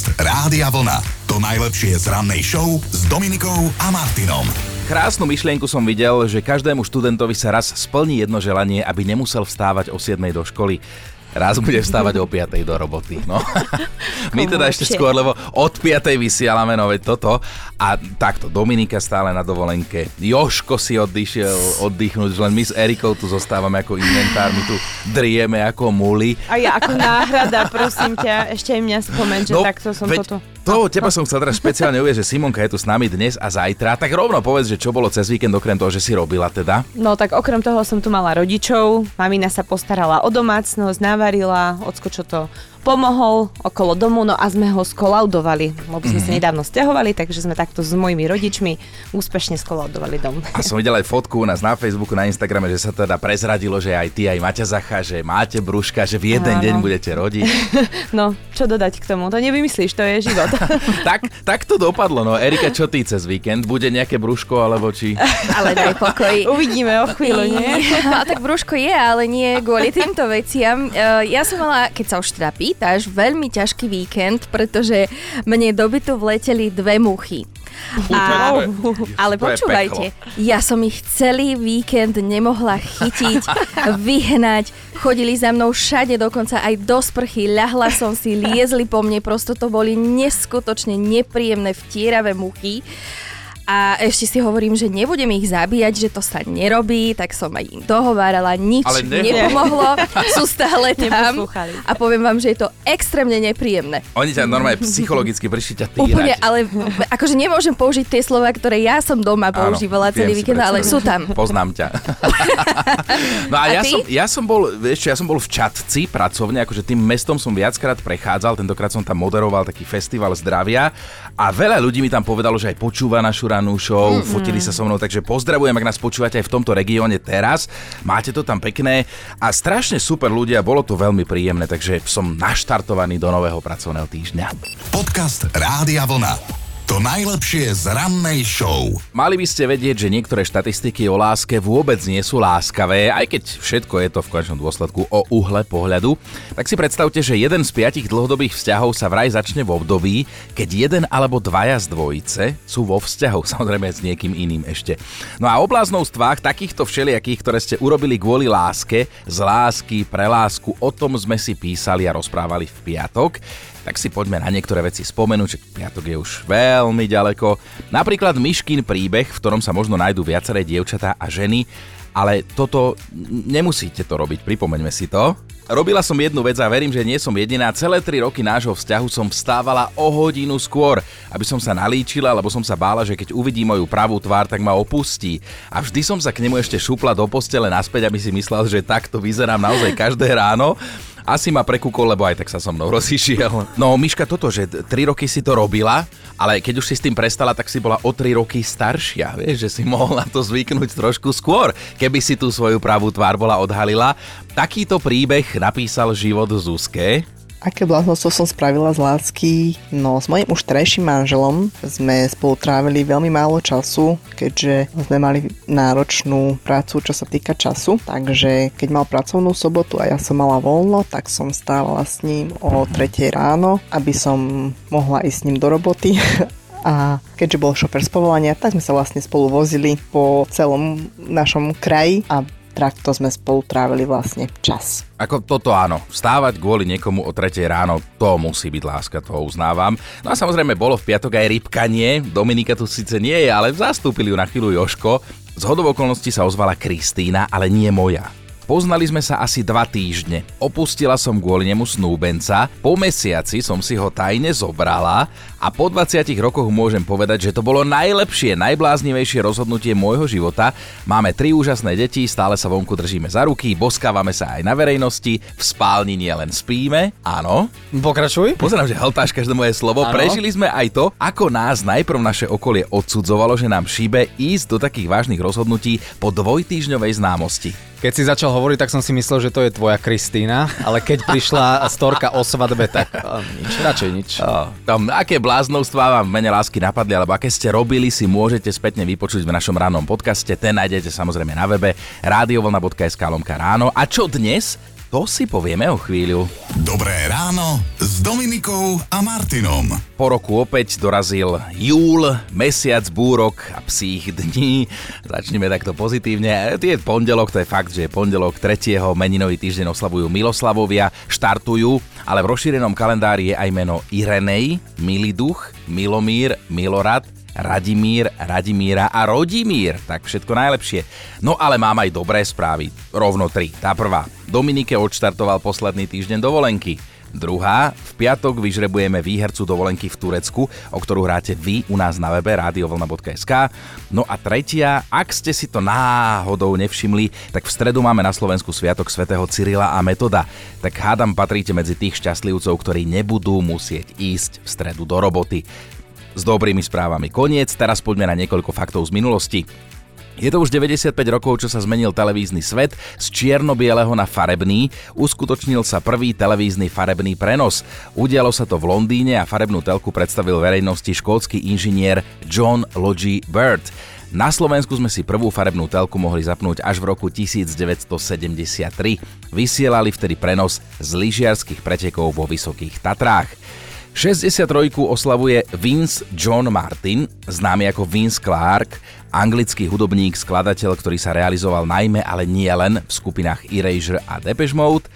Podcast Rádia Vlna. To najlepšie z rannej show s Dominikou a Martinom. Krásnu myšlienku som videl, že každému študentovi sa raz splní jedno želanie, aby nemusel vstávať o 7 do školy raz bude vstávať o 5 do roboty. No. My teda ešte skôr, lebo od 5 vysielame, no veď toto. A takto, Dominika stále na dovolenke. Joško si odišiel oddychnúť, len my s Erikou tu zostávame ako inventár, my tu drieme ako muli. A ja ako náhrada, prosím ťa, ešte aj mňa spomen, že no, takto som veď, toto to teba som chcel teraz špeciálne uvieť, že Simonka je tu s nami dnes a zajtra. Tak rovno povedz, že čo bolo cez víkend okrem toho, že si robila teda? No tak okrem toho som tu mala rodičov, mamina sa postarala o domácnosť, navarila, ocko to pomohol okolo domu, no a sme ho skolaudovali, lebo sme mm-hmm. sa nedávno stiahovali, takže sme takto s mojimi rodičmi úspešne skolaudovali dom. A som videl aj fotku u nás na Facebooku, na Instagrame, že sa teda prezradilo, že aj ty, aj Maťa Zacha, že máte brúška, že v jeden Áno. deň budete rodiť. No, čo dodať k tomu? To nevymyslíš, to je život. tak, tak to dopadlo, no. Erika, čo ty cez víkend? Bude nejaké brúško, alebo či... Ale daj pokoj. Uvidíme o chvíľu, nie? A tak brúško je, ale nie kvôli týmto veciam. E, ja som mala, keď sa už teda pýtaš, veľmi ťažký víkend, pretože mne do bytu vleteli dve muchy. A, ale počúvajte, ja som ich celý víkend nemohla chytiť, vyhnať, chodili za mnou všade, dokonca aj do sprchy, ľahla som si, liezli po mne, prosto to boli neskutočne nepríjemné vtieravé muchy a ešte si hovorím, že nebudem ich zabíjať, že to sa nerobí, tak som aj im dohovárala, nič Ale ne- nepomohlo, sú stále tam a poviem vám, že je to extrémne nepríjemné. Oni ťa normálne psychologicky prišli ťa týrať. Úplne, ale akože nemôžem použiť tie slova, ktoré ja som doma používala Áno, celý víkend, ale sú tam. Poznám ťa. no a, a ja, som, ja som bol, vieš, ja som bol v Čatci pracovne, akože tým mestom som viackrát prechádzal, tentokrát som tam moderoval taký festival zdravia a veľa ľudí mi tam povedalo, že aj počúva našu ranú show, mm-hmm. fotili sa so mnou, takže pozdravujem, ak nás počúvate aj v tomto regióne teraz. Máte to tam pekné a strašne super ľudia, bolo to veľmi príjemné, takže som naštartovaný do nového pracovného týždňa. Podcast Rádia Vlna. To najlepšie z rannej show. Mali by ste vedieť, že niektoré štatistiky o láske vôbec nie sú láskavé, aj keď všetko je to v konečnom dôsledku o uhle pohľadu. Tak si predstavte, že jeden z piatich dlhodobých vzťahov sa vraj začne v období, keď jeden alebo dvaja z dvojice sú vo vzťahu, samozrejme s niekým iným ešte. No a o bláznostvách takýchto všelijakých, ktoré ste urobili kvôli láske, z lásky, pre lásku, o tom sme si písali a rozprávali v piatok tak si poďme na niektoré veci spomenúť, piatok je už veľmi ďaleko. Napríklad Myškin príbeh, v ktorom sa možno nájdú viaceré dievčatá a ženy, ale toto nemusíte to robiť, pripomeňme si to. Robila som jednu vec a verím, že nie som jediná. Celé 3 roky nášho vzťahu som vstávala o hodinu skôr, aby som sa nalíčila, lebo som sa bála, že keď uvidí moju pravú tvár, tak ma opustí. A vždy som sa k nemu ešte šupla do postele naspäť, aby si myslel, že takto vyzerám naozaj každé ráno. Asi ma prekúkol, lebo aj tak sa so mnou rozišiel. No, Miška, toto, že 3 roky si to robila, ale keď už si s tým prestala, tak si bola o 3 roky staršia, vieš, že si mohla to zvyknúť trošku skôr, keby si tú svoju pravú tvár bola odhalila. Takýto príbeh napísal život Zuzke, Aké bláznostvo som spravila z lásky? No, s mojim už trejším manželom sme spolu trávili veľmi málo času, keďže sme mali náročnú prácu, čo sa týka času. Takže keď mal pracovnú sobotu a ja som mala voľno, tak som stávala s ním o 3 ráno, aby som mohla ísť s ním do roboty a keďže bol šofer z povolania, tak sme sa vlastne spolu vozili po celom našom kraji a takto sme spolu trávili vlastne čas. Ako toto áno, vstávať kvôli niekomu o 3 ráno, to musí byť láska, to uznávam. No a samozrejme bolo v piatok aj rybkanie, Dominika tu síce nie je, ale zastúpili ju na chvíľu Joško. Z hodov okolností sa ozvala Kristýna, ale nie moja. Poznali sme sa asi dva týždne. Opustila som kvôli nemu snúbenca, po mesiaci som si ho tajne zobrala a po 20 rokoch môžem povedať, že to bolo najlepšie, najbláznivejšie rozhodnutie môjho života. Máme tri úžasné deti, stále sa vonku držíme za ruky, boskávame sa aj na verejnosti, v spálni nie len spíme, áno. Pokračuj. Pozerám, že haltáš každé moje slovo. Áno. Prežili sme aj to, ako nás najprv naše okolie odsudzovalo, že nám šíbe ísť do takých vážnych rozhodnutí po dvojtýžňovej známosti. Keď si začal hovoriť, tak som si myslel, že to je tvoja Kristýna, ale keď prišla storka o svadbe, tak nič, radšej nič. Oh, tam, aké bláznovstvá vám v mene lásky napadli, alebo aké ste robili, si môžete spätne vypočuť v našom rannom podcaste. Ten nájdete samozrejme na webe radiovlna.sk lomka ráno. A čo dnes? To si povieme o chvíľu. Dobré ráno s Dominikou a Martinom. Po roku opäť dorazil júl, mesiac búrok a psích dní. Začneme takto pozitívne. Je pondelok, to je fakt, že je pondelok 3. meninový týždeň oslavujú Miloslavovia, štartujú, ale v rozšírenom kalendári je aj meno Irenej, Miliduch, Milomír, Milorad, Radimír, Radimíra a Rodimír. Tak všetko najlepšie. No ale mám aj dobré správy. Rovno tri. Tá prvá. Dominike odštartoval posledný týždeň dovolenky. Druhá, v piatok vyžrebujeme výhercu dovolenky v Turecku, o ktorú hráte vy u nás na webe radiovlna.sk. No a tretia, ak ste si to náhodou nevšimli, tak v stredu máme na Slovensku Sviatok svätého Cyrila a Metoda. Tak hádam patríte medzi tých šťastlivcov, ktorí nebudú musieť ísť v stredu do roboty. S dobrými správami koniec, teraz poďme na niekoľko faktov z minulosti. Je to už 95 rokov, čo sa zmenil televízny svet z čierno-bieleho na farebný. Uskutočnil sa prvý televízny farebný prenos. Udialo sa to v Londýne a farebnú telku predstavil verejnosti škótsky inžinier John Logie Bird. Na Slovensku sme si prvú farebnú telku mohli zapnúť až v roku 1973. Vysielali vtedy prenos z lyžiarských pretekov vo Vysokých Tatrách. 63 oslavuje Vince John Martin, známy ako Vince Clark, anglický hudobník, skladateľ, ktorý sa realizoval najmä, ale nie len v skupinách Erasure a Depeche Mode.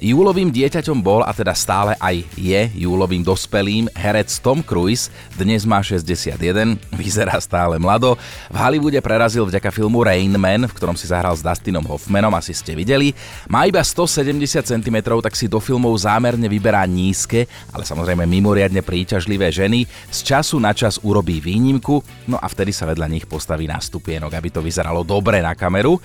Júlovým dieťaťom bol a teda stále aj je júlovým dospelým herec Tom Cruise, dnes má 61, vyzerá stále mlado. V Hollywoode prerazil vďaka filmu Rain Man, v ktorom si zahral s Dustinom Hoffmanom, asi ste videli. Má iba 170 cm, tak si do filmov zámerne vyberá nízke, ale samozrejme mimoriadne príťažlivé ženy. Z času na čas urobí výnimku, no a vtedy sa vedľa nich postaví na stupienok, aby to vyzeralo dobre na kameru.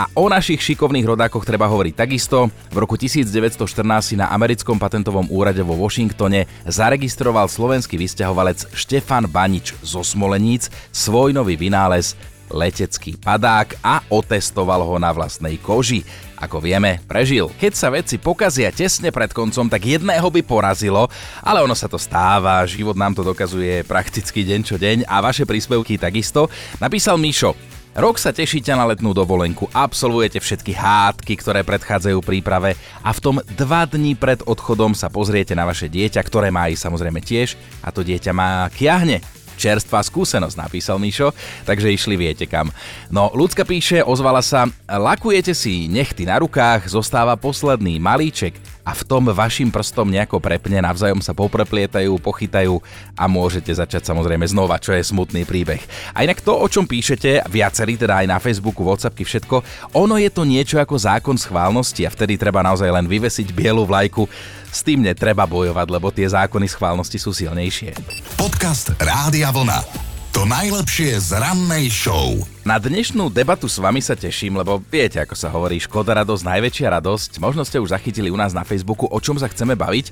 A o našich šikovných rodákoch treba hovoriť takisto. V roku 1914 si na americkom patentovom úrade vo Washingtone zaregistroval slovenský vysťahovalec Štefan Banič zo Smoleníc svoj nový vynález letecký padák a otestoval ho na vlastnej koži. Ako vieme, prežil. Keď sa veci pokazia tesne pred koncom, tak jedného by porazilo, ale ono sa to stáva, život nám to dokazuje prakticky deň čo deň a vaše príspevky takisto. Napísal Mišo, Rok sa tešíte na letnú dovolenku, absolvujete všetky hádky, ktoré predchádzajú príprave a v tom dva dní pred odchodom sa pozriete na vaše dieťa, ktoré má aj samozrejme tiež a to dieťa má kiahne čerstvá skúsenosť, napísal Mišo, takže išli viete kam. No, ľudská píše, ozvala sa, lakujete si nechty na rukách, zostáva posledný malíček a v tom vašim prstom nejako prepne, navzájom sa popreplietajú, pochytajú a môžete začať samozrejme znova, čo je smutný príbeh. A inak to, o čom píšete, viacerí teda aj na Facebooku, Whatsappky, všetko, ono je to niečo ako zákon schválnosti a vtedy treba naozaj len vyvesiť bielu vlajku s tým netreba bojovať, lebo tie zákony schválnosti sú silnejšie. Podcast Rádia Vlna. To najlepšie z rannej show. Na dnešnú debatu s vami sa teším, lebo viete, ako sa hovorí, škoda radosť, najväčšia radosť. Možno ste už zachytili u nás na Facebooku, o čom sa chceme baviť.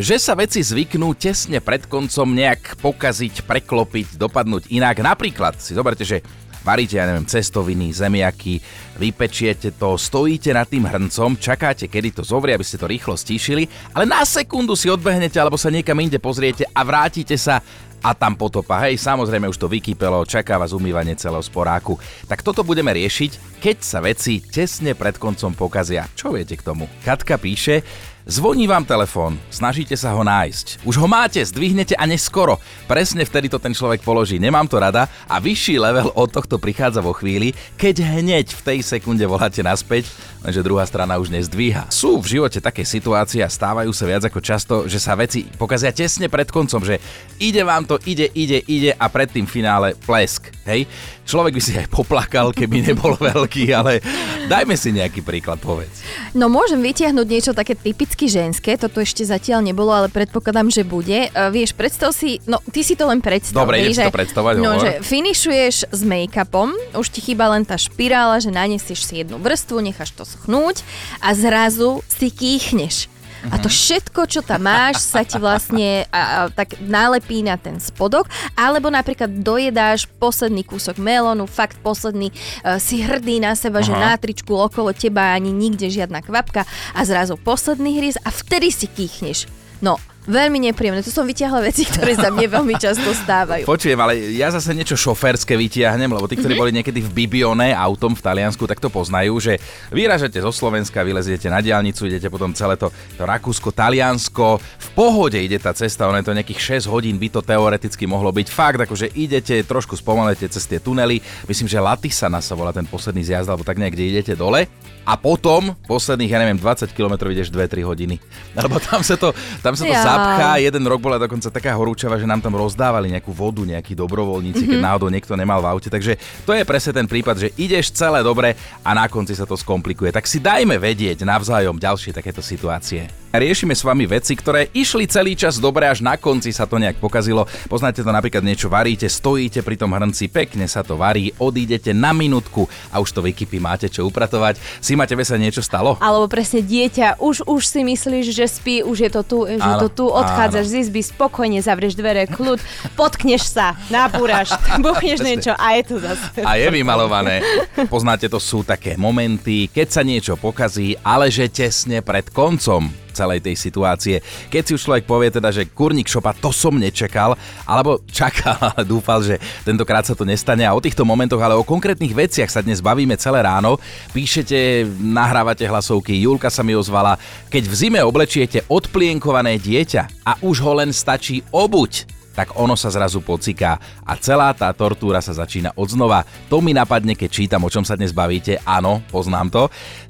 Že sa veci zvyknú tesne pred koncom nejak pokaziť, preklopiť, dopadnúť inak. Napríklad si zoberte, že varíte, ja neviem, cestoviny, zemiaky, vypečiete to, stojíte nad tým hrncom, čakáte, kedy to zovrie, aby ste to rýchlo stíšili, ale na sekundu si odbehnete alebo sa niekam inde pozriete a vrátite sa a tam potopa. Hej, samozrejme už to vykýpelo, čaká vás umývanie celého sporáku. Tak toto budeme riešiť, keď sa veci tesne pred koncom pokazia. Čo viete k tomu? Katka píše, Zvoní vám telefón, snažíte sa ho nájsť. Už ho máte, zdvihnete a neskoro. Presne vtedy to ten človek položí. Nemám to rada a vyšší level od tohto prichádza vo chvíli, keď hneď v tej sekunde voláte naspäť, lenže druhá strana už nezdvíha. Sú v živote také situácie a stávajú sa viac ako často, že sa veci pokazia tesne pred koncom, že ide vám to, ide, ide, ide a pred tým finále plesk. Hej? Človek by si aj poplakal, keby nebol veľký, ale dajme si nejaký príklad, povedz. No môžem vytiahnuť niečo také typické typicky ženské, toto ešte zatiaľ nebolo, ale predpokladám, že bude. Uh, vieš, predstav si, no ty si to len predstav. Dobre, že, to predstavať, no, že finišuješ s make-upom, už ti chýba len tá špirála, že nanesieš si jednu vrstvu, necháš to schnúť a zrazu si kýchneš. A to všetko, čo tam máš, sa ti vlastne a, a, tak nalepí na ten spodok. Alebo napríklad dojedáš posledný kúsok melónu, fakt posledný, uh, si hrdý na seba, Aha. že na tričku okolo teba ani nikde žiadna kvapka a zrazu posledný hryz a vtedy si kýchneš. No, Veľmi nepríjemné. To som vyťahla veci, ktoré sa mne veľmi často stávajú. Počujem, ale ja zase niečo šoférske vytiahnem, lebo tí, ktorí Mhm. boli niekedy v Bibione autom v Taliansku, tak to poznajú, že vyražete zo Slovenska, vyleziete na diálnicu, idete potom celé to, to Rakúsko, Taliansko, v pohode ide tá cesta, ono je to nejakých 6 hodín, by to teoreticky mohlo byť fakt, akože idete, trošku spomalete cez tie tunely, myslím, že Latisana sa volá ten posledný zjazd, alebo tak niekde idete dole a potom posledných, ja neviem, 20 km ideš 2-3 hodiny. Lebo tam sa to, tam sa to Ja. Zapchá, jeden rok bola dokonca taká horúčava, že nám tam rozdávali nejakú vodu, nejakí dobrovoľníci, keď náhodou niekto nemal v aute. Takže to je presne ten prípad, že ideš celé dobre a na konci sa to skomplikuje. Tak si dajme vedieť navzájom ďalšie takéto situácie. Riešime s vami veci, ktoré išli celý čas dobre, až na konci sa to nejak pokazilo. Poznáte to napríklad niečo varíte, stojíte pri tom hrnci, pekne sa to varí, odídete na minútku a už to vykypí, máte čo upratovať. Si ma tebe sa niečo stalo? Alebo presne dieťa, už, už si myslíš, že spí, už je to tu, že Áno, to tu, odchádzaš z izby, spokojne zavrieš dvere, kľud, potkneš sa, napúraš, buchneš niečo a je to zase. A je vymalované. Poznáte, to sú také momenty, keď sa niečo pokazí, ale že tesne pred koncom celej tej situácie. Keď si už človek povie teda, že kurník šopa, to som nečakal, alebo čakal, ale dúfal, že tentokrát sa to nestane. A o týchto momentoch, ale o konkrétnych veciach sa dnes bavíme celé ráno. Píšete, nahrávate hlasovky, Julka sa mi ozvala. Keď v zime oblečiete odplienkované dieťa a už ho len stačí obuť, tak ono sa zrazu pociká a celá tá tortúra sa začína odznova. To mi napadne, keď čítam, o čom sa dnes bavíte. Áno, poznám to.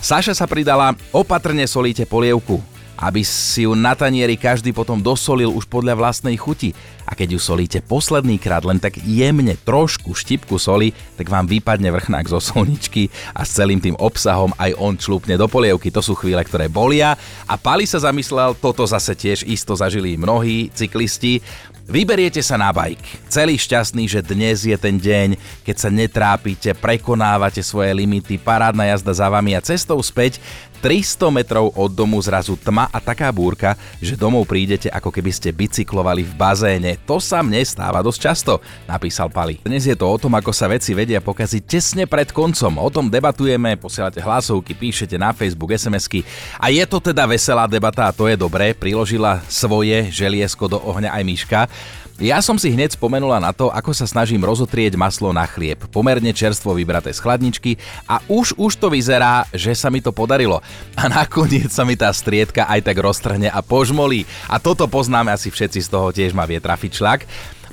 Saša sa pridala, opatrne solíte polievku aby si ju na tanieri každý potom dosolil už podľa vlastnej chuti. A keď ju solíte posledný krát len tak jemne trošku štipku soli, tak vám vypadne vrchnák zo solničky a s celým tým obsahom aj on člúpne do polievky. To sú chvíle, ktoré bolia. A Pali sa zamyslel, toto zase tiež isto zažili mnohí cyklisti. Vyberiete sa na bajk. Celý šťastný, že dnes je ten deň, keď sa netrápite, prekonávate svoje limity, parádna jazda za vami a cestou späť 300 metrov od domu zrazu tma a taká búrka, že domov prídete ako keby ste bicyklovali v bazéne. To sa mne stáva dosť často, napísal Pali. Dnes je to o tom, ako sa veci vedia pokaziť tesne pred koncom. O tom debatujeme, posielate hlasovky, píšete na Facebook, SMS-ky. A je to teda veselá debata a to je dobré. Priložila svoje želiesko do ohňa aj Miška. Ja som si hneď spomenula na to, ako sa snažím rozotrieť maslo na chlieb, pomerne čerstvo vybraté z chladničky a už už to vyzerá, že sa mi to podarilo. A nakoniec sa mi tá striedka aj tak roztrhne a požmolí. A toto poznáme asi všetci z toho, tiež ma vie trafiť šlak.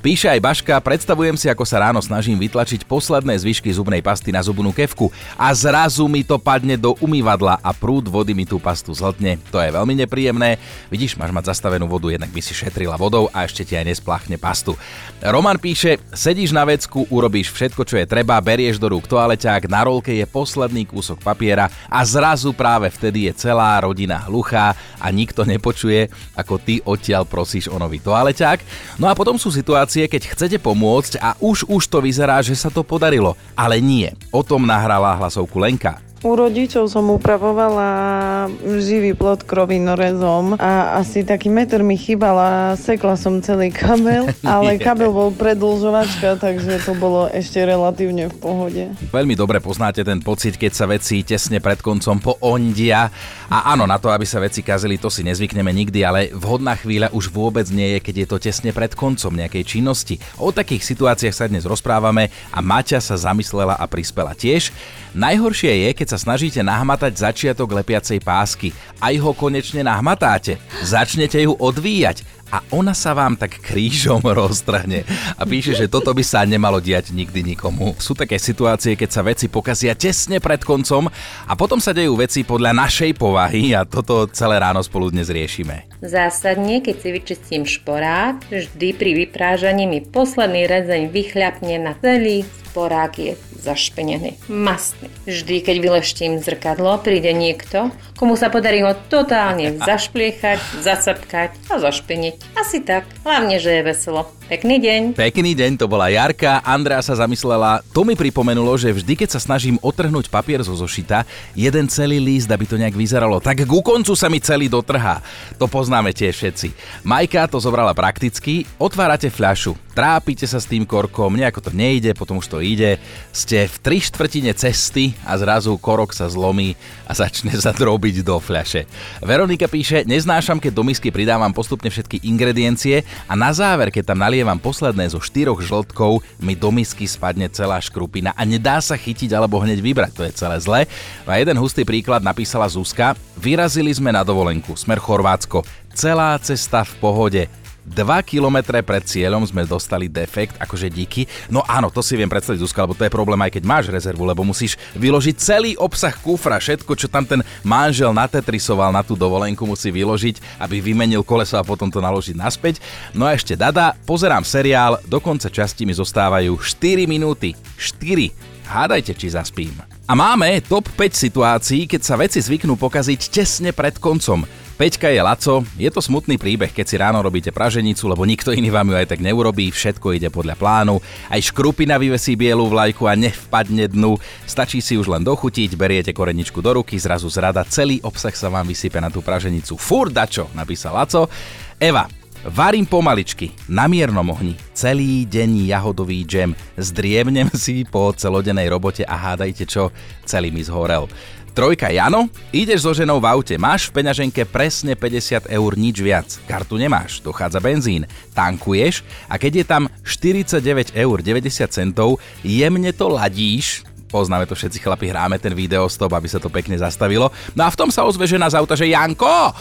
Píše aj Baška, predstavujem si, ako sa ráno snažím vytlačiť posledné zvyšky zubnej pasty na zubnú kevku a zrazu mi to padne do umývadla a prúd vody mi tú pastu zhltne. To je veľmi nepríjemné. Vidíš, máš mať zastavenú vodu, jednak by si šetrila vodou a ešte ti aj nespláchne pastu. Roman píše, sedíš na vecku, urobíš všetko, čo je treba, berieš do rúk toaleťák, na rolke je posledný kúsok papiera a zrazu práve vtedy je celá rodina hluchá a nikto nepočuje, ako ty odtiaľ prosíš o nový toaleťák. No a potom sú situácie, keď chcete pomôcť a už už to vyzerá, že sa to podarilo. Ale nie. O tom nahrala hlasovku Lenka. U rodičov som upravovala živý plod krovinorezom a asi taký meter mi chýbal a sekla som celý kabel, ale kabel bol predlžovačka, takže to bolo ešte relatívne v pohode. Veľmi dobre poznáte ten pocit, keď sa veci tesne pred koncom poondia. A áno, na to, aby sa veci kazili, to si nezvykneme nikdy, ale vhodná chvíľa už vôbec nie je, keď je to tesne pred koncom nejakej činnosti. O takých situáciách sa dnes rozprávame a Maťa sa zamyslela a prispela tiež. Najhoršie je, keď sa snažíte nahmatať začiatok lepiacej pásky. Aj ho konečne nahmatáte. Začnete ju odvíjať a ona sa vám tak krížom roztrhne. A píše, že toto by sa nemalo diať nikdy nikomu. Sú také situácie, keď sa veci pokazia tesne pred koncom a potom sa dejú veci podľa našej povahy a toto celé ráno spolu dnes riešime. Zásadne, keď si vyčistím šporák, vždy pri vyprážaní mi posledný rezeň vychľapne na celý sporák je zašpenený, mastný. Vždy, keď vyleštím zrkadlo, príde niekto, komu sa podarí ho totálne zašpliechať, zasapkať a zašpeniť. Asi tak, hlavne, že je veselo. Pekný deň. Pekný deň, to bola Jarka. Andrea sa zamyslela, to mi pripomenulo, že vždy, keď sa snažím otrhnúť papier zo zošita, jeden celý líst, aby to nejak vyzeralo, tak ku koncu sa mi celý dotrhá. To poznáme tiež všetci. Majka to zobrala prakticky, otvárate fľašu, trápite sa s tým korkom, nejako to nejde, potom už to ide, ste v tri štvrtine cesty a zrazu korok sa zlomí a začne sa drobiť do fľaše. Veronika píše, neznášam, keď do misky pridávam postupne všetky ingrediencie a na záver, keď tam nalievam posledné zo štyroch žltkov, mi do misky spadne celá škrupina a nedá sa chytiť alebo hneď vybrať, to je celé zle. A jeden hustý príklad napísala Zuzka, vyrazili sme na dovolenku, smer Chorvátsko, celá cesta v pohode, 2 km pred cieľom sme dostali defekt, akože díky. No áno, to si viem predstaviť, Zuzka, lebo to je problém aj keď máš rezervu, lebo musíš vyložiť celý obsah kufra, všetko, čo tam ten manžel natetrisoval na tú dovolenku, musí vyložiť, aby vymenil koleso a potom to naložiť naspäť. No a ešte dada, pozerám seriál, do konca časti mi zostávajú 4 minúty. 4. Hádajte, či zaspím. A máme top 5 situácií, keď sa veci zvyknú pokaziť tesne pred koncom. Peťka je Laco, je to smutný príbeh, keď si ráno robíte praženicu, lebo nikto iný vám ju aj tak neurobí, všetko ide podľa plánu, aj škrupina vyvesí bielu vlajku a nevpadne dnu, stačí si už len dochutiť, beriete koreničku do ruky, zrazu zrada, celý obsah sa vám vysype na tú praženicu. Fur dačo, napísal Laco. Eva, Varím pomaličky, na miernom ohni, celý deň jahodový džem, zdriemnem si po celodenej robote a hádajte čo, celý mi zhorel. Trojka Jano, ideš so ženou v aute, máš v peňaženke presne 50 eur, nič viac. Kartu nemáš, dochádza benzín. Tankuješ a keď je tam 49 eur 90 centov, jemne to ladíš, poznáme to všetci chlapi, hráme ten video stop, aby sa to pekne zastavilo. No a v tom sa ozve žena z auta, že Janko,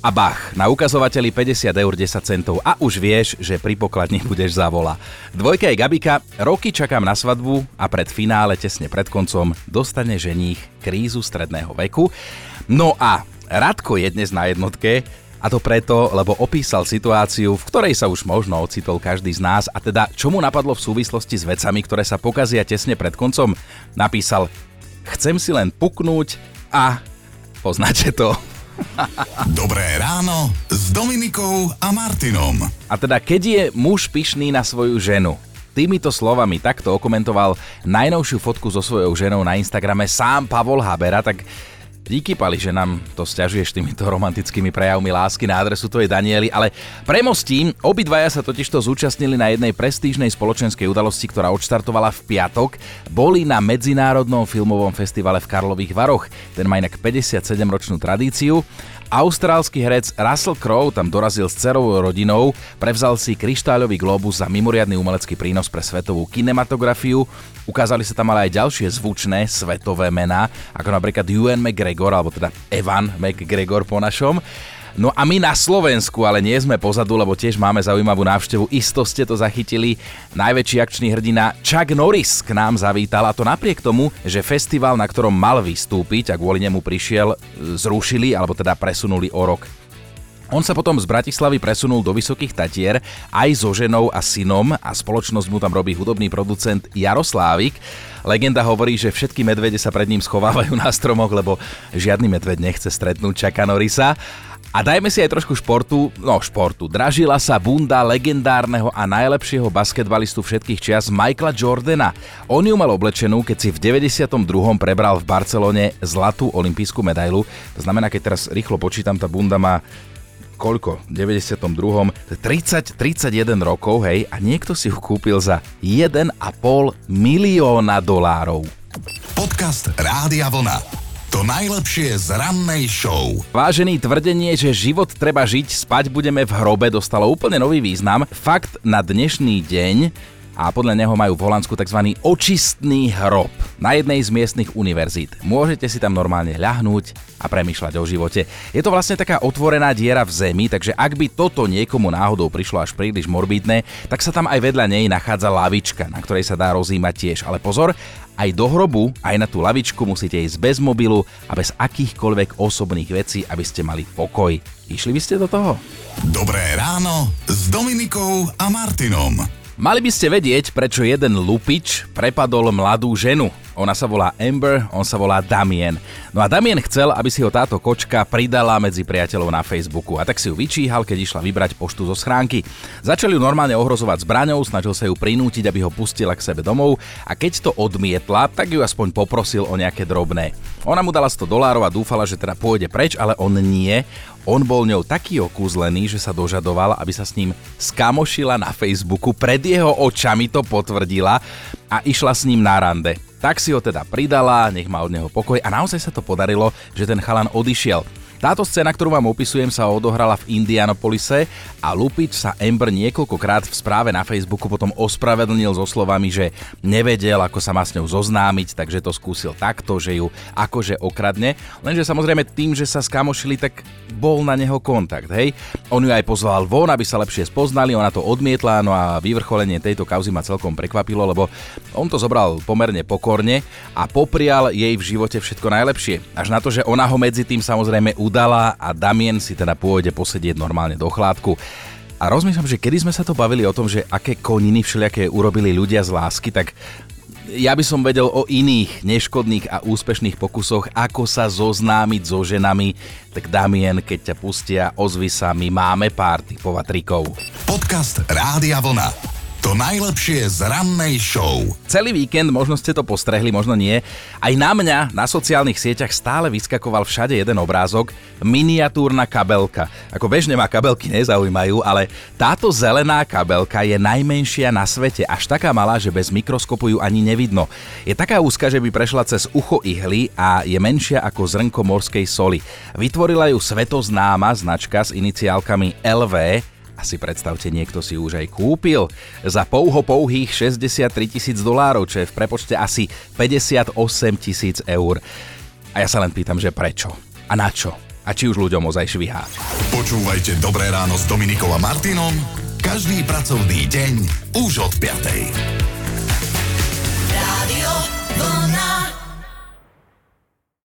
a bach, na ukazovateli 50 eur 10 centov a už vieš, že pri pokladni budeš zavola. Dvojka je Gabika, roky čakám na svadbu a pred finále tesne pred koncom dostane ženích krízu stredného veku. No a Radko je dnes na jednotke, a to preto, lebo opísal situáciu, v ktorej sa už možno ocitol každý z nás a teda čo mu napadlo v súvislosti s vecami, ktoré sa pokazia tesne pred koncom. Napísal, chcem si len puknúť a poznáte to. Dobré ráno s Dominikou a Martinom. A teda, keď je muž pyšný na svoju ženu, Týmito slovami takto okomentoval najnovšiu fotku so svojou ženou na Instagrame sám Pavol Habera, tak Díky, Pali, že nám to stiažuješ týmito romantickými prejavmi lásky na adresu tvojej Daniely, ale premostím, obidvaja sa totižto zúčastnili na jednej prestížnej spoločenskej udalosti, ktorá odštartovala v piatok. Boli na Medzinárodnom filmovom festivale v Karlových Varoch. Ten má inak 57-ročnú tradíciu Austrálsky herec Russell Crowe tam dorazil s cerovou rodinou, prevzal si kryštáľový globus za mimoriadný umelecký prínos pre svetovú kinematografiu. Ukázali sa tam ale aj ďalšie zvučné svetové mená, ako napríklad Ewan McGregor, alebo teda Evan McGregor po našom. No a my na Slovensku, ale nie sme pozadu, lebo tiež máme zaujímavú návštevu. Isto ste to zachytili. Najväčší akčný hrdina Chuck Norris k nám zavítal a to napriek tomu, že festival, na ktorom mal vystúpiť a kvôli nemu prišiel, zrušili alebo teda presunuli o rok. On sa potom z Bratislavy presunul do Vysokých Tatier aj so ženou a synom a spoločnosť mu tam robí hudobný producent Jaroslávik. Legenda hovorí, že všetky medvede sa pred ním schovávajú na stromoch, lebo žiadny medved nechce stretnúť Čaka Norisa. A dajme si aj trošku športu, no športu. Dražila sa bunda legendárneho a najlepšieho basketbalistu všetkých čias Michaela Jordana. On ju mal oblečenú, keď si v 92. prebral v Barcelone zlatú olimpijskú medailu. To znamená, keď teraz rýchlo počítam, tá bunda má koľko? V 92. 30, 31 rokov, hej, a niekto si ju kúpil za 1,5 milióna dolárov. Podcast Rádia Vlna. To najlepšie z rannej show. Vážený tvrdenie, že život treba žiť, spať budeme v hrobe, dostalo úplne nový význam. Fakt na dnešný deň a podľa neho majú v Holandsku tzv. očistný hrob na jednej z miestnych univerzít. Môžete si tam normálne ľahnúť a premýšľať o živote. Je to vlastne taká otvorená diera v zemi, takže ak by toto niekomu náhodou prišlo až príliš morbidné, tak sa tam aj vedľa nej nachádza lavička, na ktorej sa dá rozímať tiež. Ale pozor, aj do hrobu, aj na tú lavičku musíte ísť bez mobilu a bez akýchkoľvek osobných vecí, aby ste mali pokoj. Išli by ste do toho? Dobré ráno s Dominikou a Martinom. Mali by ste vedieť, prečo jeden lupič prepadol mladú ženu. Ona sa volá Amber, on sa volá Damien. No a Damien chcel, aby si ho táto kočka pridala medzi priateľov na Facebooku a tak si ju vyčíhal, keď išla vybrať poštu zo schránky. Začali ju normálne ohrozovať zbraňou, snažil sa ju prinútiť, aby ho pustila k sebe domov a keď to odmietla, tak ju aspoň poprosil o nejaké drobné. Ona mu dala 100 dolárov a dúfala, že teda pôjde preč, ale on nie. On bol ňou taký okúzlený, že sa dožadoval, aby sa s ním skamošila na Facebooku, pred jeho očami to potvrdila a išla s ním na rande. Tak si ho teda pridala, nech má od neho pokoj a naozaj sa to podarilo, že ten chalan odišiel. Táto scéna, ktorú vám opisujem, sa odohrala v Indianapolise a Lupič sa Amber niekoľkokrát v správe na Facebooku potom ospravedlnil so slovami, že nevedel, ako sa má s ňou zoznámiť, takže to skúsil takto, že ju akože okradne. Lenže samozrejme tým, že sa skamošili, tak bol na neho kontakt, hej. On ju aj pozval von, aby sa lepšie spoznali, ona to odmietla, no a vyvrcholenie tejto kauzy ma celkom prekvapilo, lebo on to zobral pomerne pokorne a poprial jej v živote všetko najlepšie. Až na to, že ona ho medzi tým samozrejme udala a Damien si teda pôjde posedieť normálne do chládku. A rozmýšľam, že kedy sme sa to bavili o tom, že aké koniny všelijaké urobili ľudia z lásky, tak ja by som vedel o iných neškodných a úspešných pokusoch, ako sa zoznámiť so ženami, tak Damien, keď ťa pustia, ozvi sa, my máme pár typov a trikov. Podcast Rádia Vlna. To najlepšie z rannej show. Celý víkend, možno ste to postrehli, možno nie, aj na mňa na sociálnych sieťach stále vyskakoval všade jeden obrázok, miniatúrna kabelka. Ako bežne ma kabelky nezaujímajú, ale táto zelená kabelka je najmenšia na svete, až taká malá, že bez mikroskopu ju ani nevidno. Je taká úzka, že by prešla cez ucho ihly a je menšia ako zrnko morskej soli. Vytvorila ju svetoznáma značka s iniciálkami LV, asi predstavte, niekto si už aj kúpil za pouho pouhých 63 tisíc dolárov, čo je v prepočte asi 58 tisíc eur. A ja sa len pýtam, že prečo? A na čo? A či už ľuďom ozaj švihá? Počúvajte Dobré ráno s Dominikom a Martinom každý pracovný deň už od 5.